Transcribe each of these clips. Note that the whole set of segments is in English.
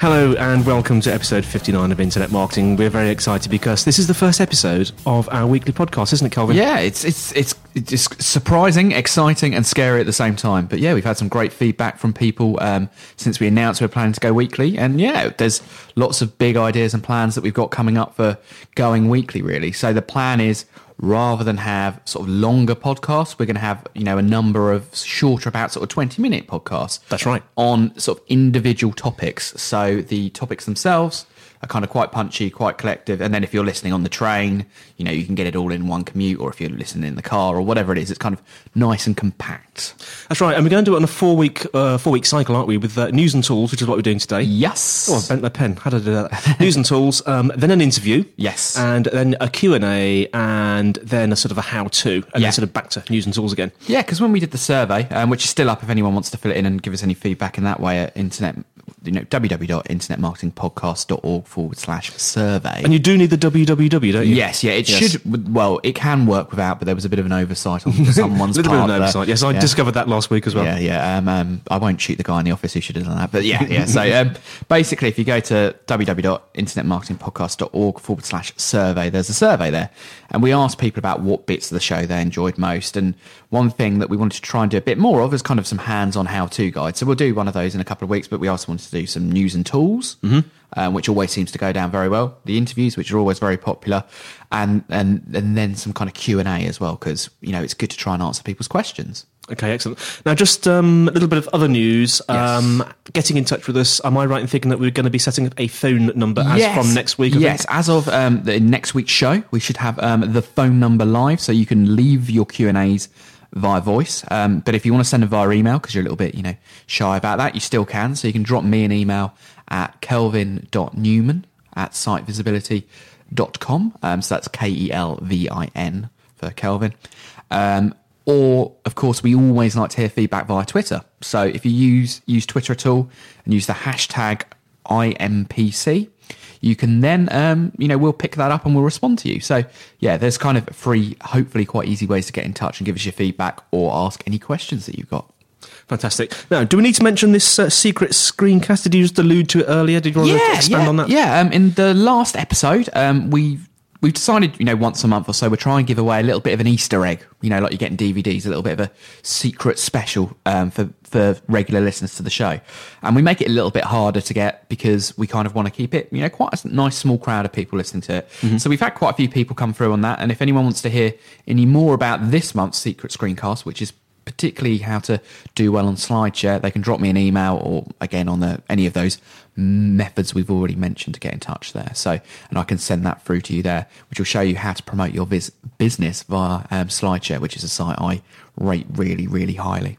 Hello and welcome to episode 59 of Internet Marketing. We're very excited because this is the first episode of our weekly podcast, isn't it, Kelvin? Yeah, it's it's it's it's surprising, exciting, and scary at the same time. But yeah, we've had some great feedback from people um, since we announced we're planning to go weekly, and yeah, there's lots of big ideas and plans that we've got coming up for going weekly. Really, so the plan is rather than have sort of longer podcasts, we're going to have you know a number of shorter, about sort of twenty minute podcasts. That's right. On sort of individual topics. So the topics themselves are kind of quite punchy, quite collective. And then if you're listening on the train, you know you can get it all in one commute, or if you're listening in the car or whatever it is, it's kind of nice and compact. That's right. And we're going to do it on a four week uh, four week cycle, aren't we? With uh, news and tools, which is what we're doing today. Yes. Oh, I bent my pen. How did I do that? news and tools, um, then an interview. Yes. And then a Q&A, and then a sort of a how-to, and Yeah. then sort of back to news and tools again. Yeah, because when we did the survey, um, which is still up if anyone wants to fill it in and give us any feedback in that way at internet, you know, www.internetmarketingpodcast.org forward slash survey. And you do need the www, don't you? Yes, yeah, it Yes. should. Well, it can work without, but there was a bit of an oversight on someone's A little bit of part an there. oversight. Yes, I Yeah. discovered that last week as well. Yeah, yeah. Um, um, I won't shoot the guy in the office who should have done that. But yeah, yeah. So um, basically, if you go to www.internetmarketingpodcast.org forward slash survey, there's a survey there. And we asked people about what bits of the show they enjoyed most. And one thing that we wanted to try and do a bit more of is kind of some hands on how to guides. So we'll do one of those in a couple of weeks, but we also wanted to do some news and tools. Um, which always seems to go down very well. The interviews, which are always very popular, and and and then some kind of Q and A as well, because you know it's good to try and answer people's questions. Okay, excellent. Now, just um, a little bit of other news. Yes. Um, getting in touch with us. Am I right in thinking that we're going to be setting up a phone number as from next week? I think? yes, as of um, the next week's show, we should have um, the phone number live, so you can leave your Q and A's via voice. Um, but if you want to send them via email, because you're a little bit, you know, shy about that, you still can. So you can drop me an email at kelvin.newman at sitevisibility.com. Um, so that's K E L V I N for Kelvin. Um, or, of course, we always like to hear feedback via Twitter. So if you use use Twitter at all and use the hashtag IMPC, you can then, um, you know, we'll pick that up and we'll respond to you. So, yeah, there's kind of three, hopefully quite easy ways to get in touch and give us your feedback or ask any questions that you've got. Fantastic. Now, do we need to mention this uh, secret screencast? Did you just allude to it earlier? Did you want to expand yeah, on that? Yeah, um, in the last episode, um, we we've decided, you know, once a month or so, we're trying to give away a little bit of an Easter egg. You know, like you're getting DVDs, a little bit of a secret special um, for for regular listeners to the show, and we make it a little bit harder to get because we kind of want to keep it, you know, quite a nice small crowd of people listening to it. So we've had quite a few people come through on that, and if anyone wants to hear any more about this month's secret screencast, which is particularly how to do well on SlideShare, they can drop me an email or again on the any of those methods we've already mentioned to get in touch there. So, and I can send that through to you there, which will show you how to promote your vis- business via um, SlideShare, which is a site I rate really, really highly.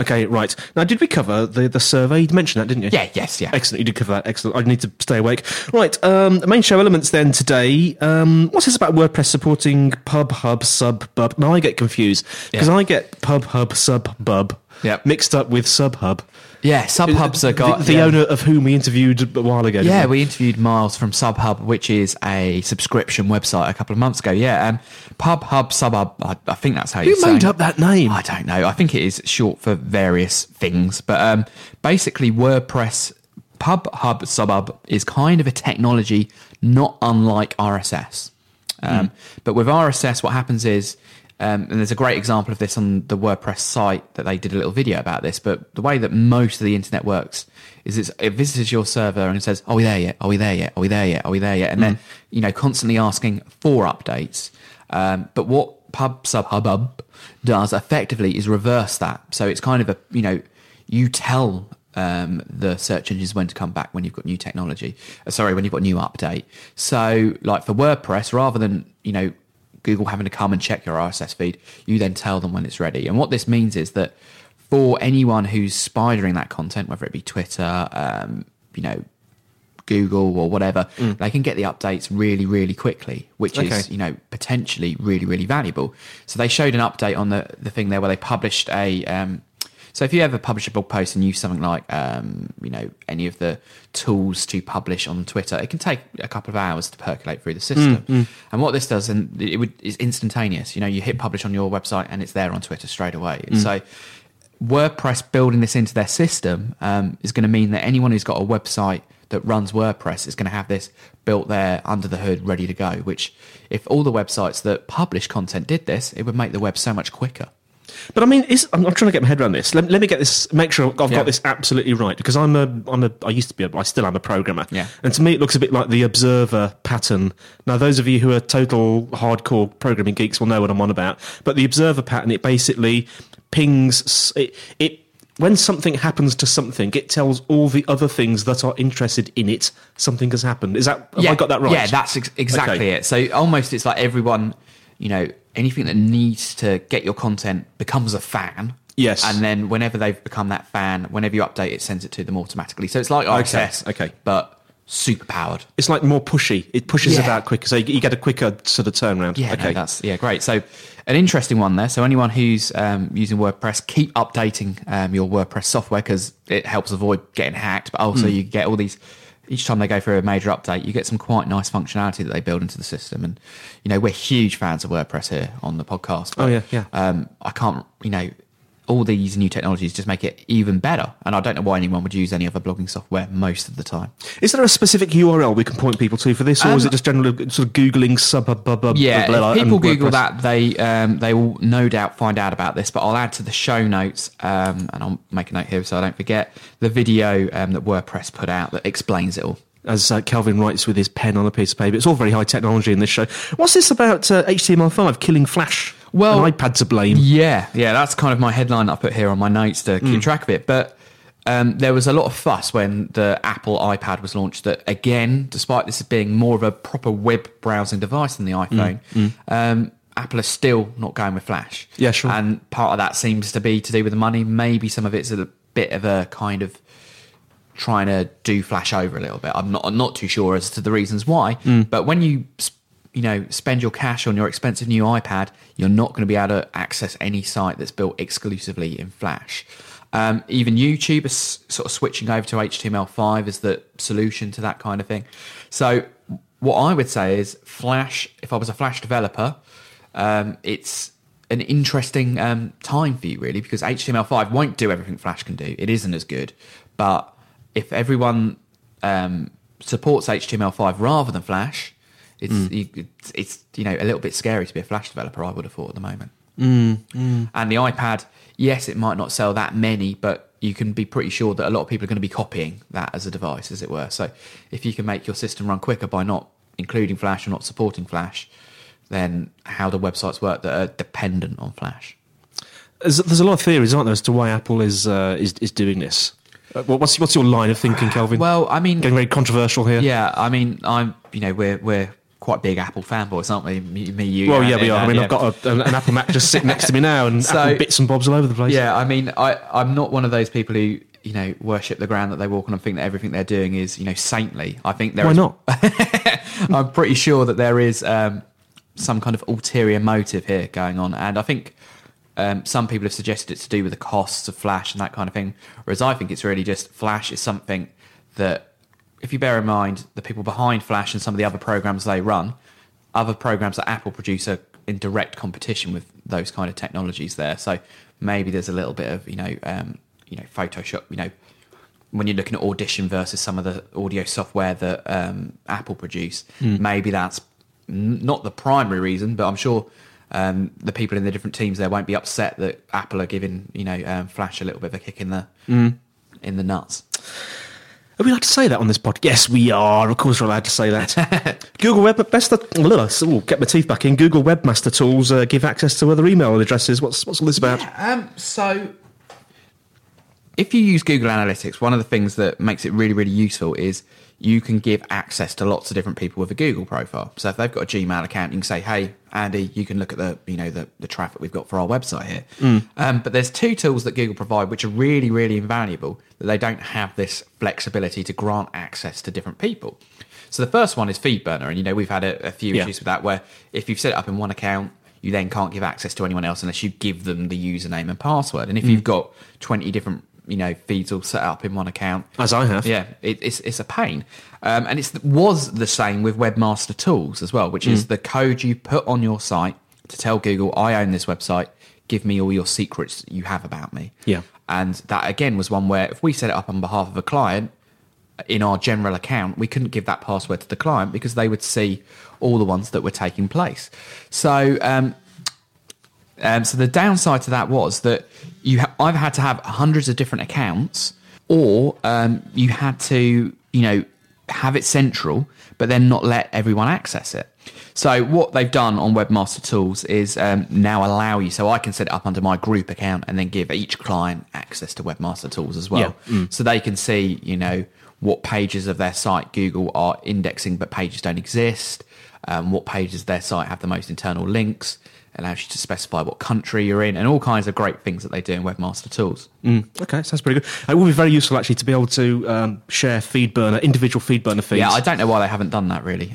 Okay, right. Now, did we cover the, the survey? You mentioned that, didn't you? Yeah, yes, yeah. Excellent. You did cover that. Excellent. I need to stay awake. Right. Um, the main show elements then today. Um, what's this about WordPress supporting Pub Hub Sub Bub? Now I get confused because Yeah. I get Pub Hub Sub Bub Yep. mixed up with Subhub. Yeah, Subhubs are got the, the yeah. owner of whom we interviewed a while ago. Yeah, we? we interviewed Miles from Subhub, which is a subscription website a couple of months ago. Yeah, um, Pub Hub Subhub. I, I think that's how you made it. up that name? I don't know. I think it is short for various things, but um, basically, WordPress Pub Hub Subhub is kind of a technology not unlike RSS. Um, But with RSS, what happens is, um, and there's a great example of this on the WordPress site that they did a little video about this. But the way that most of the internet works is it's, it visits your server and says, "Are we there yet? Are we there yet? Are we there yet? Are we there yet?" And then you know, constantly asking for updates. Um, but what Pub Sub does effectively is reverse that. So it's kind of a you know, you tell um, the search engines when to come back when you've got new technology. Uh, sorry, when you've got new update. So like for WordPress, rather than you know Google having to come and check your RSS feed, you then tell them when it's ready. And what this means is that for anyone who's spidering that content, whether it be Twitter, um, you know, Google or whatever, they can get the updates really, really quickly, which is, you know, potentially really, really valuable. So they showed an update on the, the thing there where they published a, um, So if you ever publish a blog post and use something like, um, you know, any of the tools to publish on Twitter, it can take a couple of hours to percolate through the system. And what this does, and it would is instantaneous. You know, you hit publish on your website and it's there on Twitter straight away. So WordPress building this into their system um, is going to mean that anyone who's got a website that runs WordPress is going to have this built there under the hood, ready to go. Which, if all the websites that publish content did this, it would make the web so much quicker. But I mean, is, I'm, I'm trying to get my head around this. Let, let me get this. Make sure I've Yeah. got this absolutely right because I'm a. I'm a. I used to be. A, I still am a programmer. Yeah. And to me, it looks a bit like the observer pattern. Now, those of you who are total hardcore programming geeks will know what I'm on about. But the observer pattern, it basically pings. It. it when something happens to something, it tells all the other things that are interested in it something has happened. Is that have I got that right? Yeah, that's ex- exactly Okay. it. So almost it's like everyone, you know, anything that needs to get your content becomes a fan. Yes. And then whenever they've become that fan, whenever you update it, sends it to them automatically. So it's like RSS, okay. but super powered. It's like more pushy. It pushes it Yeah. out quicker, so you, get a quicker sort of turnaround. Yeah, okay. no, that's yeah, great. So an interesting one there. So anyone who's um, using WordPress, keep updating um, your WordPress software because it helps avoid getting hacked. But also you get all these. Each time they go through a major update, you get some quite nice functionality that they build into the system. And you know, we're huge fans of WordPress here on the podcast. Oh, yeah, yeah. Um, I can't, you know. All these new technologies just make it even better, and I don't know why anyone would use any other blogging software most of the time. Is there a specific URL we can point people to for this, or is Um, it just generally sort of googling sub blah, Yeah, blah, blah, if people Google WordPress? that, they um, they will no doubt find out about this. But I'll add to the show notes, um, and I'll make a note here so I don't forget the video um, that WordPress put out that explains it all. As uh, Kelvin writes with his pen on a piece of paper, it's all very high technology in this show. What's this about uh, HTML5 killing Flash? Well- An iPad to blame. Yeah, yeah, that's kind of my headline I put here on my notes to Mm. keep track of it. But um, there was a lot of fuss when the Apple iPad was launched. That again, despite this being more of a proper web browsing device than the iPhone, Um, Apple is still not going with Flash. Mm, Yeah, sure. And part of that seems to be to do with the money. Maybe some of it's a bit of a kind of trying to do Flash over a little bit. I'm not I'm not too sure as to the reasons why. Mm. But when you s- you know spend your cash on your expensive new iPad, you're not going to be able to access any site that's built exclusively in Flash. Um, even YouTube is sort of switching over to HTML5 as the solution to that kind of thing. So what I would say is Flash. If I was a Flash developer, um, it's an interesting um, time for you really because HTML5 won't do everything Flash can do. It isn't as good, but if everyone um, supports HTML5 rather than Flash, it's, you, it's it's you know a little bit scary to be a Flash developer. I would have thought at the moment. And the iPad, yes, it might not sell that many, but you can be pretty sure that a lot of people are going to be copying that as a device, as it were. So if you can make your system run quicker by not including Flash or not supporting Flash, then how do websites work that are dependent on Flash? There's, there's a lot of theories, aren't there, as to why Apple is uh, is, is doing this. Uh, what's what's your line of thinking, Kelvin? Well, I mean, Getting very controversial here. yeah, I mean, I'm, you know, we're we're quite big Apple fanboys, aren't we? Me, me you. Well, yeah, we are. I mean, yeah. I've got a, an, an Apple Mac just sitting next to me now, and So- Apple bits and bobs all over the place. Yeah, I mean, I, I'm not one of those people who, you know, worship the ground that they walk on and think that everything they're doing is, you know, saintly. I think there Why is- not? I'm pretty sure that there is um, some kind of ulterior motive here going on, and I think um, some people have suggested it's to do with the costs of Flash and that kind of thing. Whereas I think it's really just Flash is something that, if you bear in mind the people behind Flash and some of the other programs they run, other programs that Apple produce are in direct competition with those kind of technologies there. So maybe there's a little bit of you know um, you know Photoshop, you know when you're looking at Audition versus some of the audio software that um, Apple produce, maybe that's not the primary reason, but I'm sure um, the people in the different teams there won't be upset that Apple are giving you know um, Flash a little bit of a kick in the in the nuts. Are we allowed to say that on this podcast? Yes, we are. Of course, we're allowed to say that. Google Web Webmaster. Oh, get my teeth back in. Google Webmaster tools uh, give access to other email addresses. What's what's all this about? Um, so if you use Google Analytics, one of the things that makes it really, really useful is you can give access to lots of different people with a Google profile. So if they've got a Gmail account, you can say, "Hey, Andy, you can look at the you know the, the traffic we've got for our website here." Um, but there's two tools that Google provide which are really, really invaluable. That they don't have this flexibility to grant access to different people. So the first one is FeedBurner, and you know we've had a, a few Yeah. issues with that where if you've set it up in one account, you then can't give access to anyone else unless you give them the username and password. And if you've got 20 different you know feeds all set up in one account, As I have. yeah, it, it's it's a pain, um, and it was the same with Webmaster Tools as well, which Mm. is the code you put on your site to tell Google, "I own this website. Give me all your secrets you have about me." Yeah. and that again was one where if we set it up on behalf of a client in our general account, we couldn't give that password to the client because they would see all the ones that were taking place. So. Um, um, so the downside to that was that you ha- either had to have hundreds of different accounts, or um, you had to, you know, have it central, but then not let everyone access it. So what they've done on Webmaster Tools is um, now allow you. So I can set it up under my group account and then give each client access to Webmaster Tools as well, Yeah. so they can see, you know, what pages of their site Google are indexing, but pages don't exist. Um, what pages of their site have the most internal links allows you to specify what country you're in and all kinds of great things that they do in webmaster tools Mm, okay, sounds pretty good. It will be very useful actually to be able to um, share feed burner, individual feed burner feeds. yeah i don't know why they haven't done that really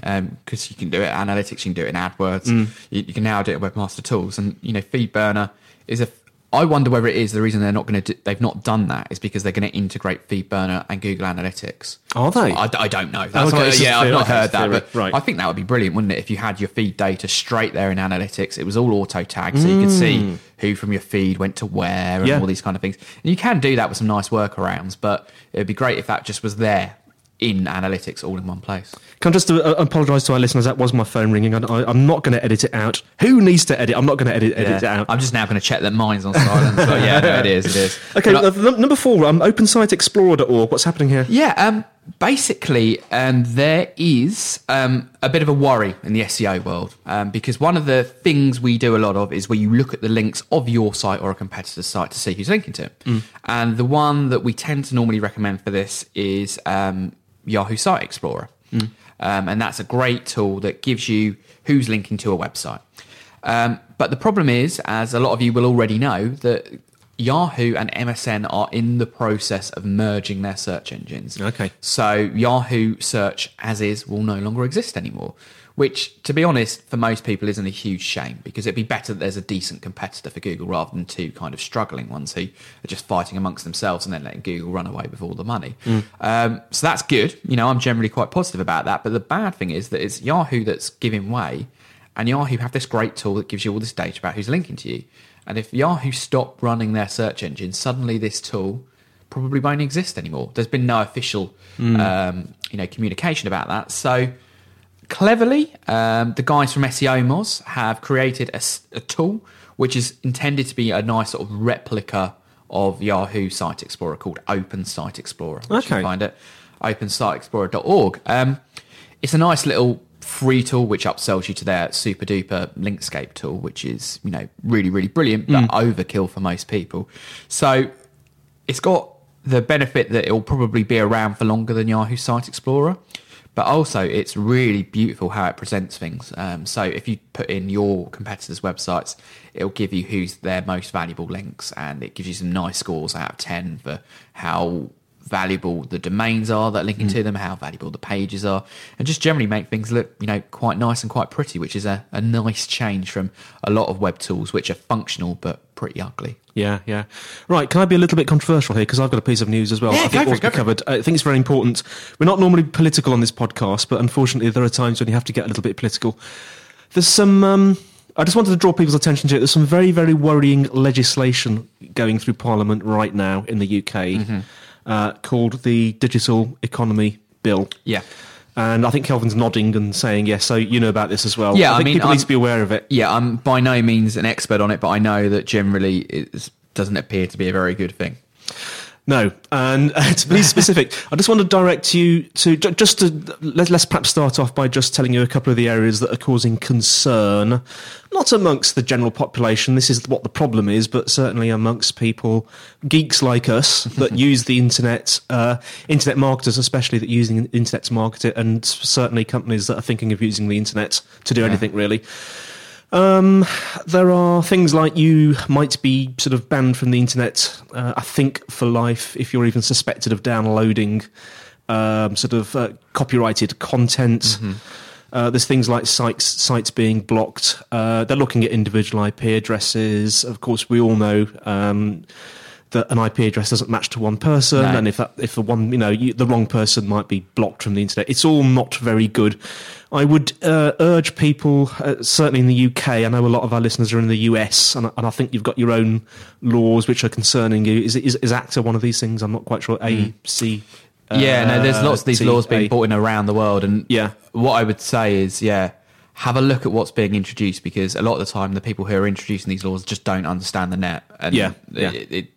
because you can do it in analytics you can do it in adwords Mm. you, you can now do it in webmaster tools and you know feedburner is a I wonder whether it is the reason they're not going to. Do, they've not done that is because they're going to integrate FeedBurner and Google Analytics. Are they? I, I don't know. That's Okay, what- yeah, I've not heard that, theory, but right. I think that would be brilliant, wouldn't it? If you had your feed data straight there in Analytics, it was all auto tagged, so you could see who from your feed went to where and Mm. Yeah. all these kind of things. And you can do that with some nice workarounds, but it'd be great if that just was there in Analytics all in one place. Can I just uh, apologise to our listeners? That was my phone ringing. I, I'm not going to edit it out. Who needs to edit? I'm not going to edit, edit it out. I'm just now going to check that mine's on silent. so yeah, no, it is. It is. okay, I- uh, number four, um, OpenSiteExplorer.org. What's happening here? Yeah, um, basically, um, there is um, a bit of a worry in the SEO world um, because one of the things we do a lot of is where you look at the links of your site or a competitor's site to see who's linking to it. And the one that we tend to normally recommend for this is um, Yahoo Site Explorer. Um, and that's a great tool that gives you who's linking to a website. Um, but the problem is, as a lot of you will already know, that Yahoo and MSN are in the process of merging their search engines. Okay. So Yahoo search as is will no longer exist anymore, which, to be honest, for most people isn't a huge shame because it'd be better that there's a decent competitor for Google rather than two kind of struggling ones who are just fighting amongst themselves and then letting Google run away with all the money. Um, so that's good. You know, I'm generally quite positive about that. But the bad thing is that it's Yahoo that's giving way, and Yahoo have this great tool that gives you all this data about who's linking to you. And if Yahoo stop running their search engine, suddenly this tool probably won't exist anymore. There's been no official, um, you know, communication about that. So cleverly, um, the guys from SEOmoz have created a tool which is intended to be a nice sort of replica of Yahoo Site Explorer called Open Site Explorer. Which Okay. you find at opensiteexplorer.org. Um, it's a nice little free tool which upsells you to their super duper Linkscape tool, which is you know really really brilliant, but overkill for most people. So it's got the benefit that it will probably be around for longer than Yahoo Site Explorer, but also it's really beautiful how it presents things. Um, so if you put in your competitors' websites, it'll give you who's their most valuable links, and it gives you some nice scores out of ten for how valuable the domains are that are linking to them, how valuable the pages are, and just generally make things look, you know, quite nice and quite pretty, which is a, a nice change from a lot of web tools which are functional but pretty ugly. Yeah, yeah. Right, can I be a little bit controversial here? Because I've got a piece of news as well. Yeah, I go think for it, go for covered. I think it's very important. We're not normally political on this podcast, but unfortunately, there are times when you have to get a little bit political. There's some. Um, I just wanted to draw people's attention to it. There's some very, very worrying legislation going through Parliament right now in the UK Mm-hmm. Uh, called the Digital Economy Bill. Yeah. And I think Kelvin's nodding and saying yes. So you know about this as well. Yeah, I I think mean, people I'm- need to be aware of it. Yeah, I'm by no means an expert on it, but I know that generally it doesn't appear to be a very good thing. No, and uh, to be specific, I just want to direct you to ju- just to let, let's perhaps start off by just telling you a couple of the areas that are causing concern, not amongst the general population. This is what the problem is, but certainly amongst people, geeks like us that use the internet, uh, internet marketers especially that using the internet to market it, and certainly companies that are thinking of using the internet to do anything really. Um, there are things like you might be sort of banned from the internet, uh, I think, for life if you're even suspected of downloading um, sort of uh, copyrighted content. Uh, there's things like sites sites being blocked. Uh, they're looking at individual IP addresses. Of course, we all know. Um, that an IP address doesn't match to one person, No. and if that, if the one, you know, you, the wrong person might be blocked from the internet. It's all not very good. I would uh, urge people, uh, certainly in the UK. I know a lot of our listeners are in the US, and, I- and I think you've got your own laws which are concerning you. Is is, is ACTA one of these things? I'm not quite sure. A C. yeah, no, there's uh, lots of these T, laws being A. brought in around the world, and Yeah. what I would say is, yeah, have a look at what's being introduced because a lot of the time the people who are introducing these laws just don't understand the net, and Yeah, yeah. It, it,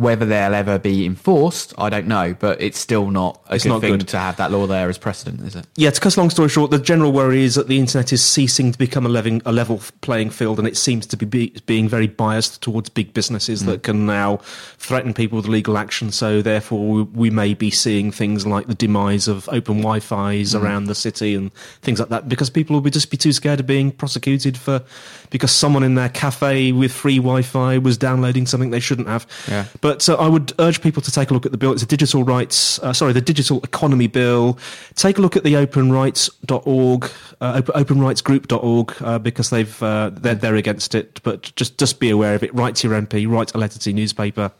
whether they'll ever be enforced, I don't know, but it's still not a It's good not thing good. to have that law there as precedent, is it? Yeah, to cut a long story short, the general worry is that the internet is ceasing to become a, level a level playing field, and it seems to be, be being very biased towards big businesses mm. that can now threaten people with legal action. So, therefore, we, we may be seeing things like the demise of open Wi-Fi's mm. around the city and things like that, because people will be just be too scared of being prosecuted for because someone in their cafe with free Wi-Fi was downloading something they shouldn't have. Yeah. But uh, I would urge people to take a look at the bill. It's a digital rights, uh, sorry, the digital economy bill. Take a look at the openrights.org, uh, openrightsgroup.org, uh, because they've uh, they're, they're against it. But just just be aware of it. Write to your MP. Write a letter to your newspaper.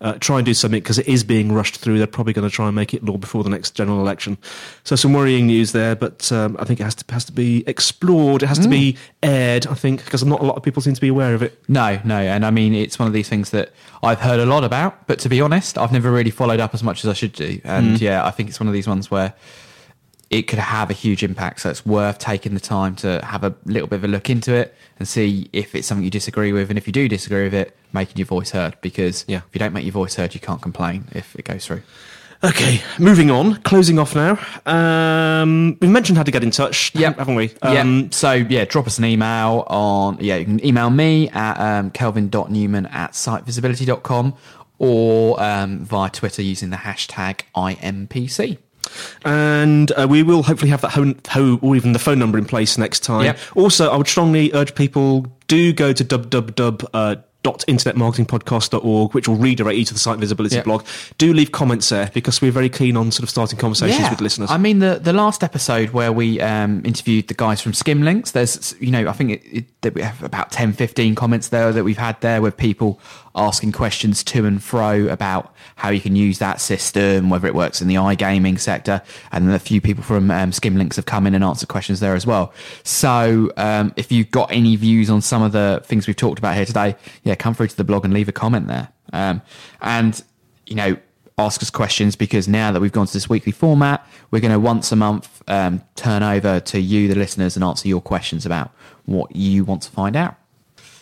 Uh, try and do something because it is being rushed through. They're probably going to try and make it law before the next general election. So some worrying news there, but um, I think it has to has to be explored. It has to be aired. I think because not a lot of people seem to be aware of it. No, no, and I mean it's one of these things that I've heard a lot about, but to be honest, I've never really followed up as much as I should do. And yeah, I think it's one of these ones where it could have a huge impact. So it's worth taking the time to have a little bit of a look into it and see if it's something you disagree with, and if you do disagree with it, making your voice heard. Because Yeah. if you don't make your voice heard, you can't complain if it goes through. Okay, moving on, closing off now. Um, we've mentioned how to get in touch, Yep. haven't we? yeah. Um, So yeah, drop us an email on yeah, you can email me at um, kelvin.newman at sitevisibility.com or um, via Twitter using the hashtag IMPC. And uh, we will hopefully have that home, ho or even the phone number in place next time. Yep. Also, I would strongly urge people do go to www. Uh, dot internetmarketingpodcast.org which will redirect you to the site visibility Yep. blog do leave comments there because we're very keen on sort of starting conversations with listeners I mean, the the last episode where we um, interviewed the guys from Skimlinks, there's, you know, I think it, it, that we have about 10, 15 comments there that we've had there with people asking questions to and fro about how you can use that system, whether it works in the iGaming sector. And a few people from um, Skimlinks have come in and answered questions there as well. So um, if you've got any views on some of the things we've talked about here today, yeah, come through to the blog and leave a comment there. Um, and, you know, ask us questions because now that we've gone to this weekly format, we're going to once a month um, turn over to you, the listeners, and answer your questions about what you want to find out.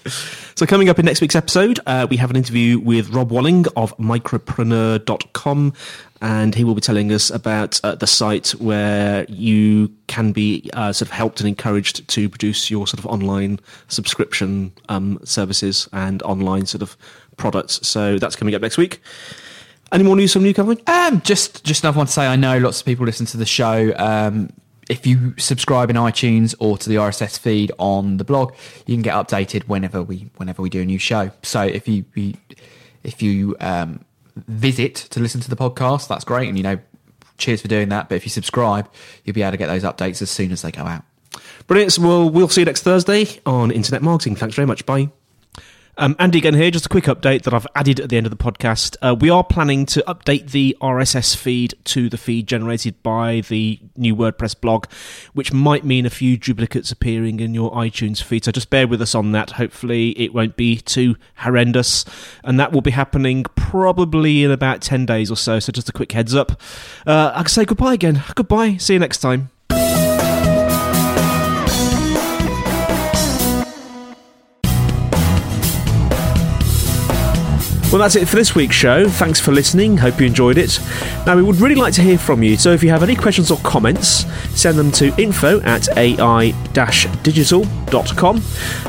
So, coming up in next week's episode, uh, we have an interview with Rob Walling of micropreneur.com, and he will be telling us about uh, the site where you can be uh, sort of helped and encouraged to produce your sort of online subscription um, services and online sort of products. So, that's coming up next week. Any more news from you? Um, just just another one to say. I know lots of people listen to the show. Um, if you subscribe in iTunes or to the RSS feed on the blog, you can get updated whenever we whenever we do a new show. So if you, if you um, visit to listen to the podcast, that's great, and you know, cheers for doing that. But if you subscribe, you'll be able to get those updates as soon as they go out. Brilliant. We'll, we'll see you next Thursday on Internet Marketing. Thanks very much. Bye. Um, Andy again here. Just a quick update that I've added at the end of the podcast. Uh, we are planning to update the RSS feed to the feed generated by the new WordPress blog, which might mean a few duplicates appearing in your iTunes feed. So just bear with us on that. Hopefully, it won't be too horrendous. And that will be happening probably in about 10 days or so. So just a quick heads up. Uh, I can say goodbye again. Goodbye. See you next time. Well, that's it for this week's show. Thanks for listening. Hope you enjoyed it. Now, we would really like to hear from you. So if you have any questions or comments, send them to info at ai-digital.com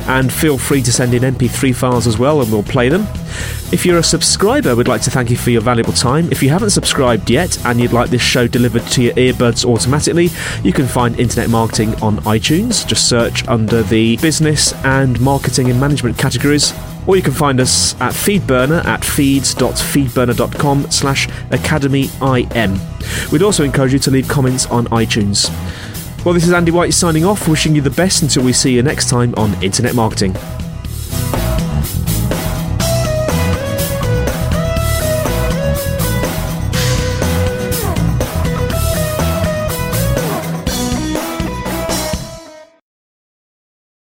and feel free to send in MP3 files as well and we'll play them. If you're a subscriber, we'd like to thank you for your valuable time. If you haven't subscribed yet and you'd like this show delivered to your earbuds automatically, you can find Internet Marketing on iTunes. Just search under the business and marketing and management categories or you can find us at Feedburner at feeds.feedburner.com slash academyim. We'd also encourage you to leave comments on iTunes. Well, this is Andy White signing off, wishing you the best until we see you next time on Internet Marketing.